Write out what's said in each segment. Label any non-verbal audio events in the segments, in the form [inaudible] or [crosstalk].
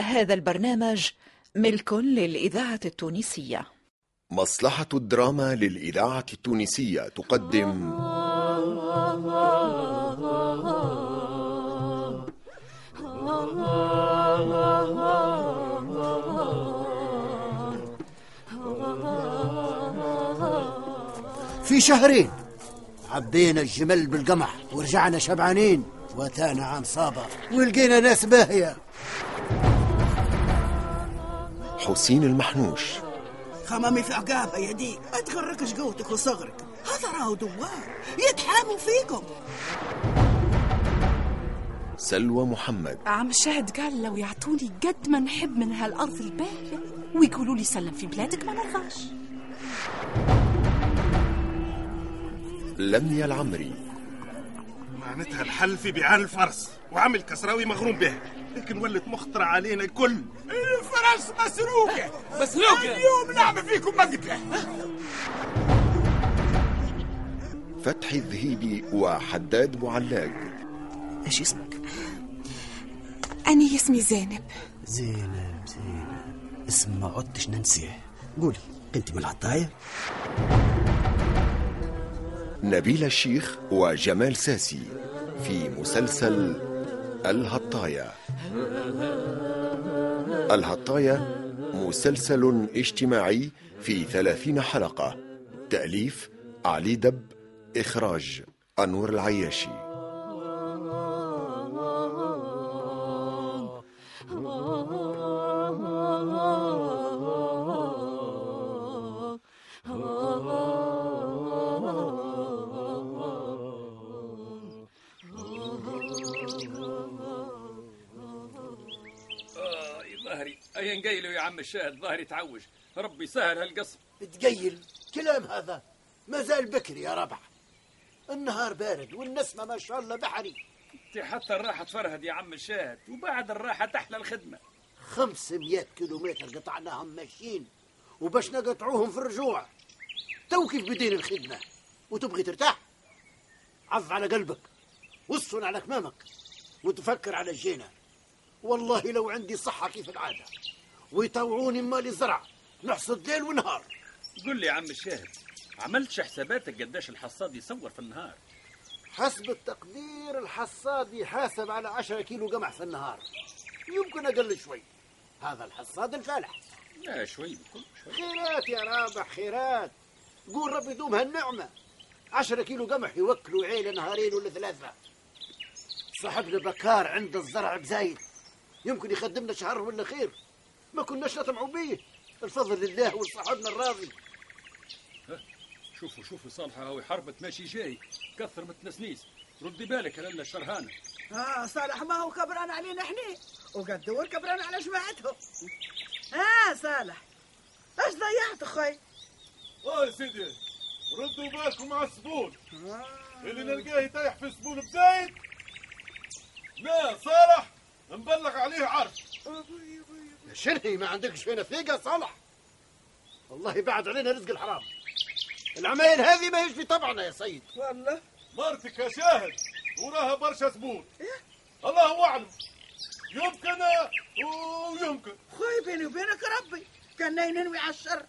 هذا البرنامج ملك للإذاعة التونسية. مصلحة الدراما للإذاعة التونسية تقدم. في شهرين. عبينا الجمل بالقمح ورجعنا شبعانين واتانا عام صابر. ولقينا ناس باهية. حسين المحنوش. خمامي في عقابة يا ديك ما تغركش قوتك وصغرك. هذا راهو دوار. يتحاموا فيكم. سلوى محمد. عم الشاهد قال لو يعطوني قد ما نحب من هالأرض الباهية ويقولوا لي سلم في بلادك ما نرضاش. لميا العمري. معناتها الحل في بيعان الفرس وعمل كسراوي مغروم به. لكن ولت مخطرة علينا الكل. الفرس مسروقة. مسروقة. اليوم نعمل فيكم مقتلة فتحي الذهيبي وحداد بوعلاق إيش اسمك؟ أنا اسمي زينب. زينب زينب. اسم ما عدتش ننسيه. قولي انت من العطاية؟ نبيل الشيخ وجمال ساسي في مسلسل الهطاية الهطاية مسلسل اجتماعي في ثلاثين حلقة. تأليف علي دب إخراج أنور العياشي. نقيله يا عم الشاهد ظهري تعوج ربي سهل هالقصب. تقيل كلام هذا؟ ما زال بكري يا ربع. النهار بارد والنسمة ما شاء الله بحري. انت حتى الراحة تفرهد يا عم الشاهد وبعد الراحة تحلى الخدمة. 500 كيلومتر قطعناهم ماشيين وباش نقطعوهم في الرجوع. تو كيف بدين الخدمة. وتبغي ترتاح؟ عض على قلبك. وصل على كمامك. وتفكر على الجينة. والله لو عندي صحة كيف العادة. ويطوعوني مالي زرع نحصد ليل ونهار. قل لي يا عم الشاهد عملتش حساباتك قداش الحصاد يصور في النهار؟ حسب التقدير الحصاد يحاسب على 10 كيلو قمح في النهار. يمكن أقل شوي. هذا الحصاد الفالح لا شوي بكل شوي. خيرات يا رابح خيرات. قول ربي يدوم هالنعمة عشرة كيلو قمح يوكلوا عيلة نهارين ولا ثلاثة. صاحبنا بكار عنده الزرع بزايد. يمكن يخدمنا شهر ولا خير. ما كناش نطمعوا بيه الفضل لله ولصاحبنا الراضي. شوفوا شوفوا صالحة هاوي حربة ماشي جاي. كثر متنسنيس ردي بالك لنا الشرهانة. آه صالح ما هو كبران علينا إحنا؟ وقد دور كبران على جماعتهم آه صالح. إيش ضيعت أخوي؟ آه يا سيدي. ردوا بالكم على الزبون اللي نلقاه يطيح في الزبون بزايد لا صالح نبلغ عليه عرش. يا شرهي ما عندكش هنا ثقة صالح. والله بعد علينا رزق الحرام. العمايل هذه ما هيش في طبعنا يا سيد. والله؟ مرتك يا شاهد وراها برشا زبون الله أعلم. يمكن ويمكن. خوي بيني وبينك ربي كان ينوي على الشر.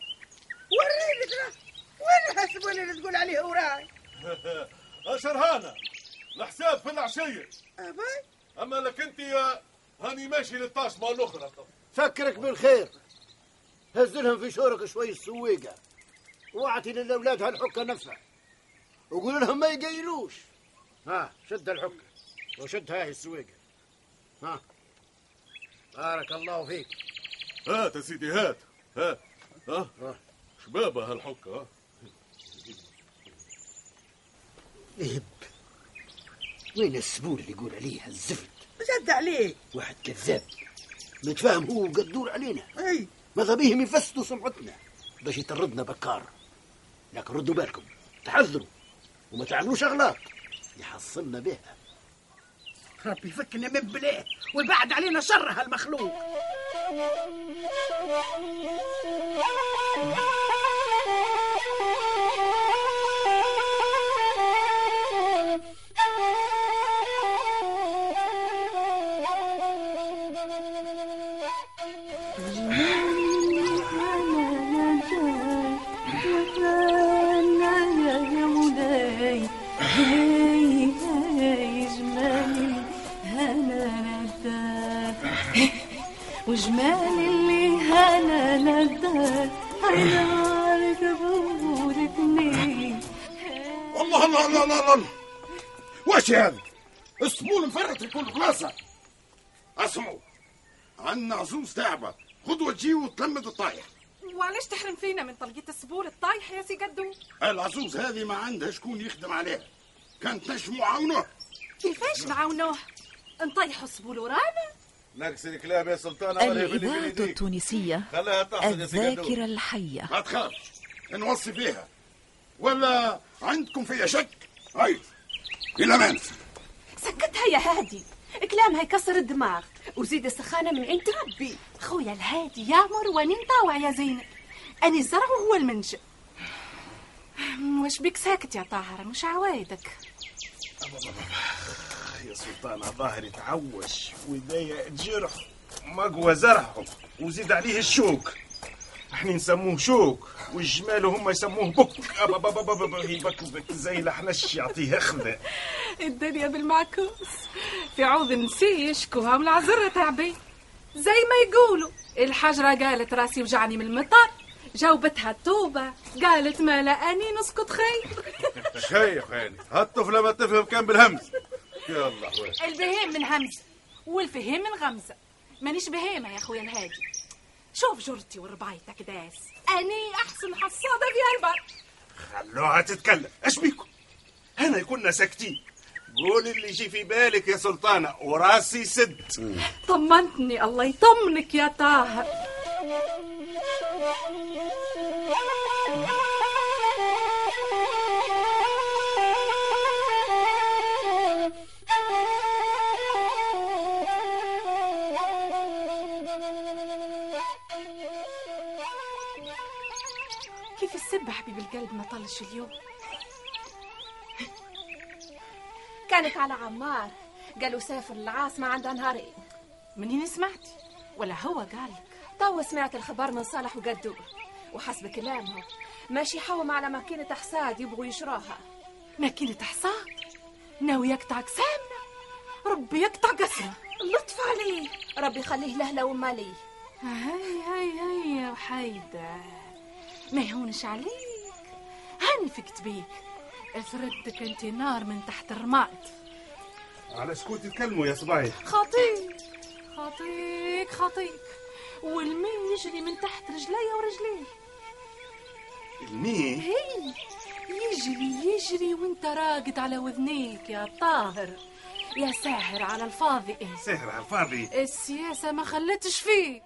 وريني كده وين الحسب اللي تقول عليه وراي؟ [laughs] شرهانة الحساب في العشية. ابي أما لك أنت يا هاني ماشي للطاش مع الاخرى فكرك بالخير. هز لهم في شورك شوي السويقة. وأعطي للأولاد هالحكة نفسها. وقول لهم ما يقيلوش. ها شد الحكة وشد هاي السويقة. ها. بارك الله فيك. هات يا سيدي هات. هات ها. ها. شبابة هالحكة ها. إهب وين السبول اللي يقول عليه الزفت جد عليه واحد كذاب. متفاهم هو وقدور علينا. أي. ماذا بهم يفسدوا سمعتنا. باش يطردنا بكار. لكن ردوا بالكم. تحذروا. وما تعملوش أغلاط. يحصلنا بها. ربي يفكنا من بليه ويبعد علينا شر هالمخلوق. [laughs] الله الله الله الله الله. واش هذا؟ الصبون مفرط في كل بلاصة اسمعوا عندنا عزوز تعبة غدوة تجي وتلمد الطايح وعلاش تحرم فينا من طلقية السبول الطايح يا سي قدو؟ العزوز هذه ما عندها شكون يخدم عليها كانت نجموا عاونوه. كيفاش نعاونوه؟ نطيحوا السبول ورانا؟ نكسر الكلاب يا سلطان الإذاعة التونسية خلاها تحصل يا سي قدو. الذاكرة الحية. ما تخافش. نوصي فيها ولا عندكم فيها شك؟ هاي إلى من؟ سكتها يا هادي. كلامها يكسر الدماغ. وزيد السخانة من عند ربي. خويا الهادي يامر واني نطاوع يا زينب أني الزرع وهو المنشأ. واش بيك ساكت يا طاهر؟ مش عوايدك. يا سلطان ظاهر يتعوش ويديا جرح مقوى زرعه. وزيد عليه الشوك. إحنا نسموه شوك والجمال هم يسموه بك. أبا بابا بابا بابا هي بك بك زي الحنش يعطيه اخذه الدنيا بالمعكوس. في عوض نسي يشكوها من العذرة تعبي. زي ما يقولوا الحجرة قالت راسي وجعني من المطر جاوبتها التوبة قالت ما لا أني نسكت خير شيخ يعني هالطفلة ما تفهم كان بالهمز. يا الله البهيم من همزة والفهيم من غمزة. مانيش بهيمة يا أخويا الهادي. شوف جرتي وربايتك داس أني أحسن حصادة في البر خلوها تتكلم. إيش بيكم هنا كنا ساكتين قول اللي يجي في بالك يا سلطانة وراسي سد. طمنتني الله يطمنك يا طاهر. القلب ما طلش اليوم. كانت على عمار. قالوا سافر العاصمة عندها نهارين منين سمعتي؟ ولا هو قالك؟ توا سمعت الخبر من صالح وقدور وحسب كلامهم ماشي يحوم على ماكينة حساد يبغوا يشروها. ماكينة حصاد ناوي يقطع قسامنا ربي يقطع قسمه. لطف عليه. ربي يخليه لهلا وماليه هاي هاي هاي يا وحيدة. ما يهونش عليك. هاني فكت بيك افردك أنت نار من تحت الرماد. على شكون تتكلموا يا صبايا خطيك خطيك خطيك والمين يجري من تحت رجلي ورجليه. المين هي. يجري يجري وانت راقد على وذنيك يا طاهر. يا ساهر على الفاضي. سهر على الفاضي. السياسة ما خلتش فيك.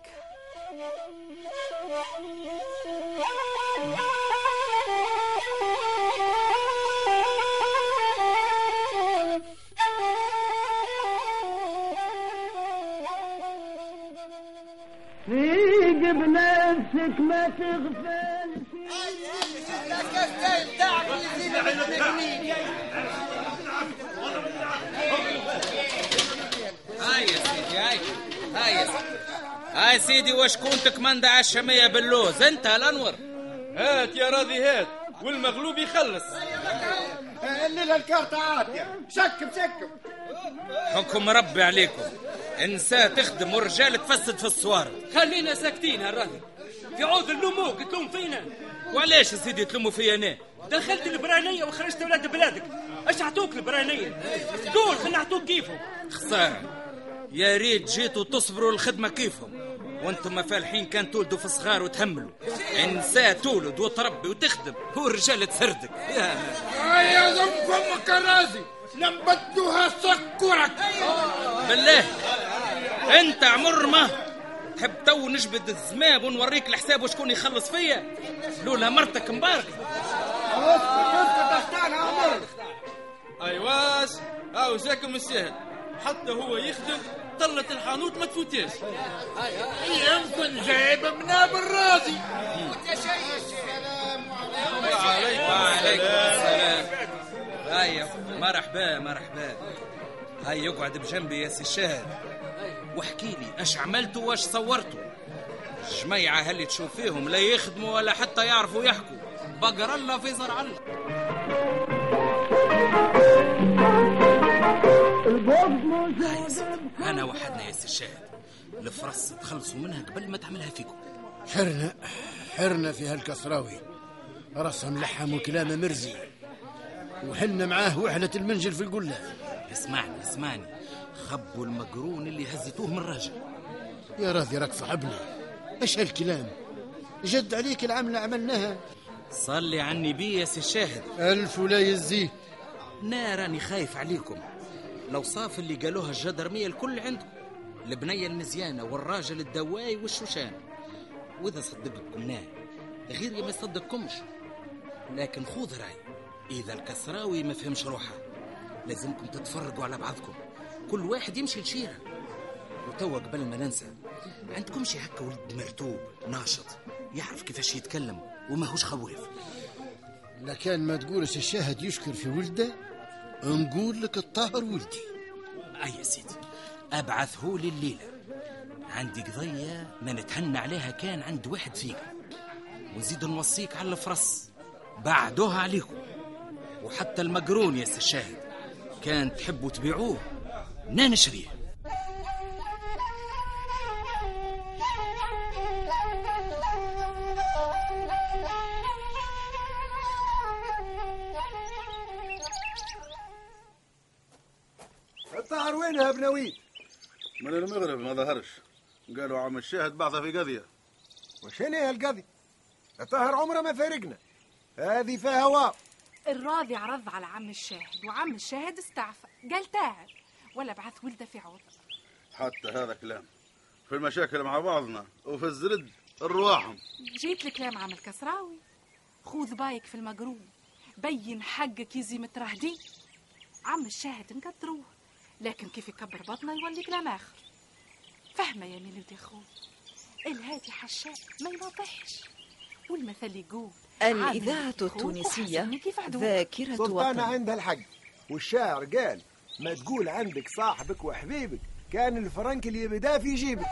بنفسك ما تغفل هاي يا سيدي هاي هاي يا سيدي. هاي سيدي واش كنتك على الشمية باللوز؟ انت الأنور. هات يا راضي هات. والمغلوب يخلص. الليلة الكارتة عادية شكب شكب. حكم ربي عليكم. انساء تخدم والرجال تفسد في الصوارد خلينا ساكتين هالراضي في عوض اللوموك تلوم فينا. وعلاش يا سيدي تلوموا فيا أنا؟ دخلت البرانية وخرجت ولاد بلادك. اش عطوك البرانية؟ قول خلينا نعطوك كيفهم. خسارة. يا ريت جيتوا تصبروا الخدمة كيفهم. وأنتم ما فالحين كان تولدوا في صغار وتهملوا. انساء تولد وتربي وتخدم. والرجال تسردك. يا يا ذم فمك الرازي نبتوها سكرك بالله. انت عمر ما تحب تو نجبد الزمام ونوريك الحساب وشكون يخلص فيا؟ لولا مرتك مبارك. ايواش هاو جاكم السهل. حتى هو يخدم طلة الحانوت ما تفوتيش. يمكن جايب مناب الرازي وعليكم وعليكم السلام. هيا مرحبا مرحبا. هيا يقعد بجنبي يا سي الشاهد واحكي لي اش عملتوا واش صورتوا الجميعة هاللي تشوف فيهم لا يخدموا ولا حتى يعرفوا يحكوا. بقر الله في زرع الله. أنا وحدنا يا سي الشاهد. الفرص تخلصوا منها قبل ما تعملها فيكم. حرنا حرنا في هالكسراوي. راسها ملحم وكلامه مرزي. وحنا معاه وحلة المنجل في القلة. اسمعني اسمعني. خبوا المقرون اللي هزيتوه من الراجل. يا راضي راك صاحبنا. إيش هالكلام؟ جد عليك العملة عملناها. صلي على النبي يا سي الشاهد. ألف ولا يزيه نا راني خايف عليكم. لو صاف اللي قالوها الجدرمية الكل عندكم. البنية المزيانة والراجل الدواي والشوشان. وإذا صدقكم نا غيري ما يصدقكمش لكن خذ رأي إذا الكسراوي ما فهمش روحه لازمكم تتفرقوا على بعضكم. كل واحد يمشي لشيره وتوا قبل ما ننسى عندكمش هكا ولد مرتوب ناشط يعرف كيفاش يتكلم وماهوش خواف. لكان ما تقول سي الشاهد يشكر في ولده نقول لك الطاهر ولدي. أي يا سيدي أبعثه لي الليلة عندي قضية ما نتهنى عليها كان عند واحد فيكم وزيد نوصيك على الفرس. بعدوها عليكم. وحتى المقرون يا سي الشاهد كان تحبوا تبيعوه. نا نشريه الطاهر وينها بنويت من المغرب ما ظهرش. قالوا عم الشاهد بعثه في قضية. وشنو هي القضية؟ الطاهر عمره ما فارقنا هذه فيها هواء الراضي عرض على عم الشاهد وعم الشاهد استعفى. قال تعال ولا بعث ولده في عوض حتى هذا كلام. في المشاكل مع بعضنا وفي الزرد الرواحهم جيت الكلام عم الكسراوي. خذ بايك في المقرون بين حقك يزي متراهدي عم الشاهد نقدروه لكن كيف يكبر بطنه يولي كلام آخر. فهمه يا ميلودي أخوي الهادي حشاء ما ينطحش والمثل يقول الإذاعة التونسية. ذاكرة وطن. عندها الحق. والشاعر قال ما تقول عندك صاحبك وحبيبك كان الفرنك اللي بدا في جيبك.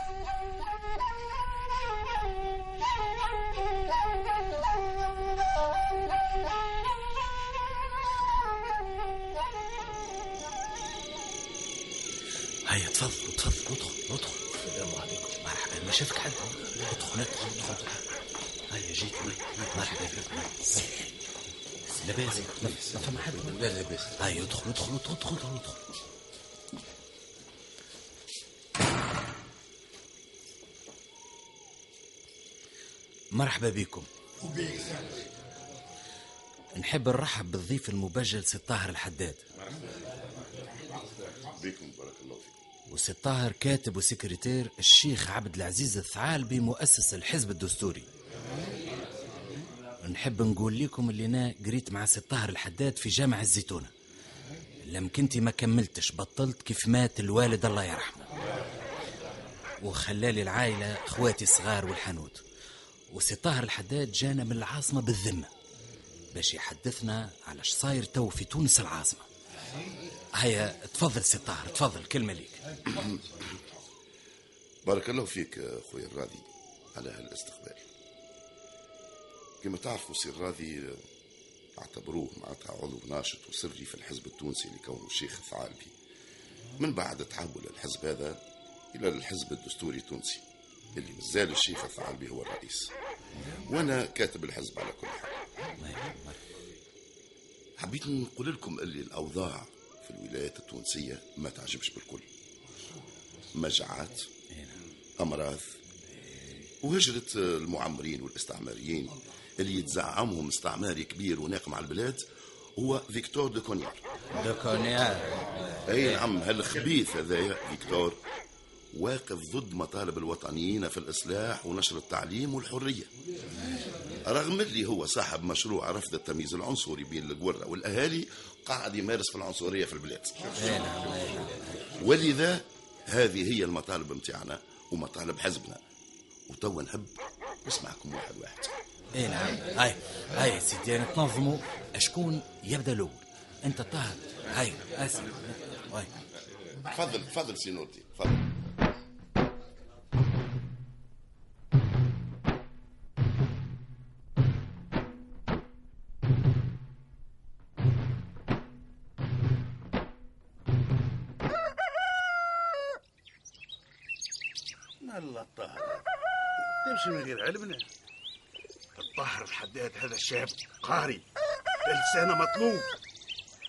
هيا تفضل تفضل ادخل ادخل السلام عليكم. مرحبا ما شافك حد ادخل ادخل ادخل هيا جيت مرحبا بك لاباس. ما ما فما حد لا لاباس. هيا ادخل ادخل ادخل ادخل ادخل, ادخل. مرحبا بكم. نحب نرحب بالضيف المبجل سي طاهر الحداد. بكم بارك الله فيكم. وسي طاهر كاتب وسكرتير الشيخ عبد العزيز الثعالبي مؤسس الحزب الدستوري. نحب نقول لكم اللي أنا قريت مع سي طاهر الحداد في جامع الزيتونة. لم كنتي ما كملتش بطلت كيف مات الوالد الله يرحمه. وخلالي العائلة أخواتي الصغار والحنوت. وسي طاهر الحداد جانا من العاصمة بالذمة. باش يحدثنا على صاير تو في تونس العاصمة. هيا تفضل سي طاهر تفضل كلمة ليك. بارك الله فيك أخوي الراضي على هالاستقبال. كما تعرفوا سي الراضي اعتبروه معناتها عضو ناشط وسري في الحزب التونسي لكونه الشيخ الثعالبي من بعد تحول الحزب هذا إلى الحزب الدستوري التونسي اللي مازال الشيخ الثعالبي هو الرئيس. وأنا كاتب الحزب على كل حال. حبيت نقول لكم اللي الأوضاع في الولايات التونسية ما تعجبش بالكل. مجاعات أمراض وهجرة المعمرين والإستعماريين اللي يتزعمهم استعماري كبير وناقم على البلاد هو فيكتور دو كارنيار دو كارنيار أي نعم هالخبيث هذايا فيكتور واقف ضد مطالب الوطنيين في الإصلاح ونشر التعليم والحرية. رغم اللي هو صاحب مشروع رفض التمييز العنصري بين القرى والأهالي قاعد يمارس في العنصرية في البلاد. ولذا هذه هي المطالب متاعنا ومطالب حزبنا. وتوا نحب نسمعكم واحد واحد. اي نعم. هاي هاي سيدي أنا تنظموا شكون يبدأ الأول. أنت طاهر. هاي اسف هاي. تفضل تفضل سينورتي تفضل. الشاب قاري. لسانه مطلوب.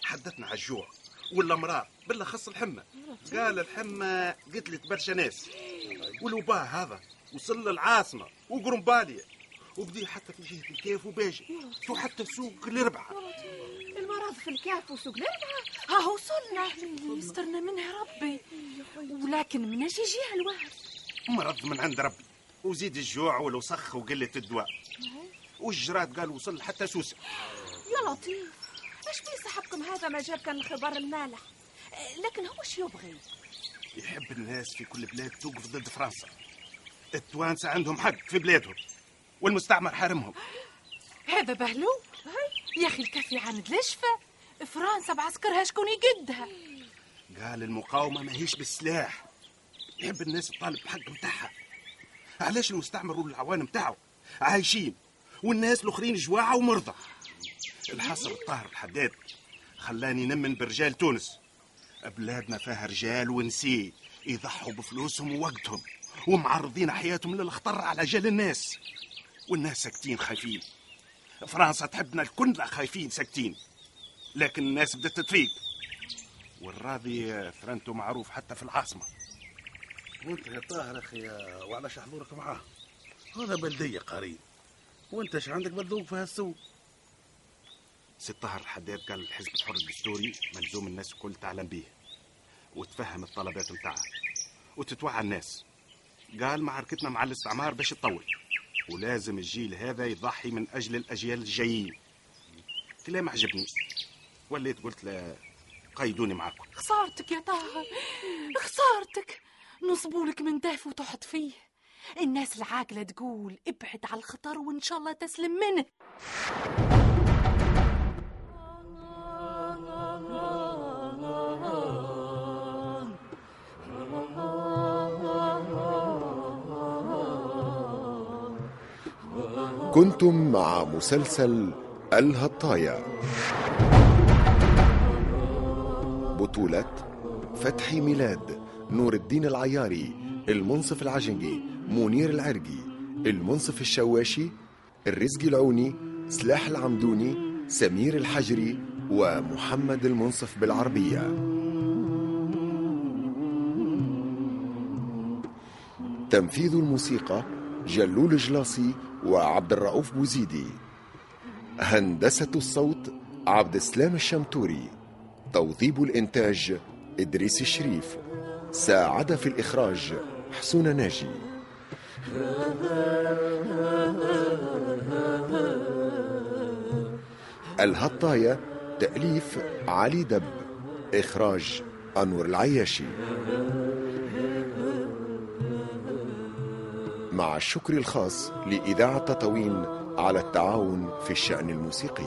حدثنا على الجوع ولا مرار بالأخص الحمى. قال الحمى قتلت برشا ناس. والوباء هذا وصل للعاصمه وقرنباليا وبدي حتى في جهة الكيف وباجي. وحتى سوق الأربعة. المرض في الكهف وسوق الأربعة؟ ها وصلنا. يسترنا منها ربي. ولكن من أجي يجيها الواحد مرض من عند ربي. وزيد الجوع والوسخ وقله الدواء. والجراد قال وصل حتى سوسة. يا لطيف إيش بيه صاحبكم هذا ما جاب كان الخبر المالح؟ لكن هو إيش يبغي؟ يحب الناس في كل بلاد توقف ضد فرنسا. التوانسة عندهم حق في بلادهم والمستعمر حارمهم هذا بهلول يا أخي الكفي عند الاشفى فرنسا بعسكرها شكون يقدها؟ قال المقاومة ماهيش بالسلاح يحب الناس تطالب بحق متاعها. علاش المستعمر والعوان متاعه عايشين. والناس الاخرين جواعة ومرضى. الحصر الطاهر الحداد خلاني نمن برجال تونس. بلادنا فيها رجال ونسي يضحوا بفلوسهم ووقتهم ومعرضين حياتهم للخطر على جال الناس. والناس ساكتين خايفين. فرنسا تحبنا الكل خايفين ساكتين. لكن الناس بدات تفيق والراضي ثرنته معروف حتى في العاصمة. وانت يا طاهر أخي وعلاش حضورك معاه. هذا بلدية قريب. وانت إيش عندك بلدوق في هالسوق؟ سي طاهر الحداد قال الحزب الحر الدستوري ملزوم الناس الكل تعلم به وتفهم الطلبات متاعها وتتوعى الناس. قال معركتنا مع الاستعمار باش تطول. ولازم الجيل هذا يضحي من أجل الأجيال الجايين. كلام عجبني. وليت قلت له قيدوني معاكم خسارتك يا طاهر. خسارتك. نصبولك من داف وتحط فيه. الناس العاقلة تقول ابعد على الخطر وإن شاء الله تسلم منه. كنتم مع مسلسل الهطايا. بطولة فتحي ميلاد نور الدين العياري المنصف العجنجي منير العرقي المنصف الشواشي الرزقي العوني سلاح العمدوني سمير الحجري ومحمد المنصف بالعربية. تنفيذ الموسيقى جلول جلاصي وعبد الرؤوف بوزيدي. هندسة الصوت عبد السلام الشمتوري. توظيب الإنتاج إدريس الشريف. ساعد في الإخراج حسون ناجي. الهطاية تأليف علي دب إخراج أنور العياشي. مع الشكر الخاص لإذاعة تطاوين على التعاون في الشأن الموسيقي.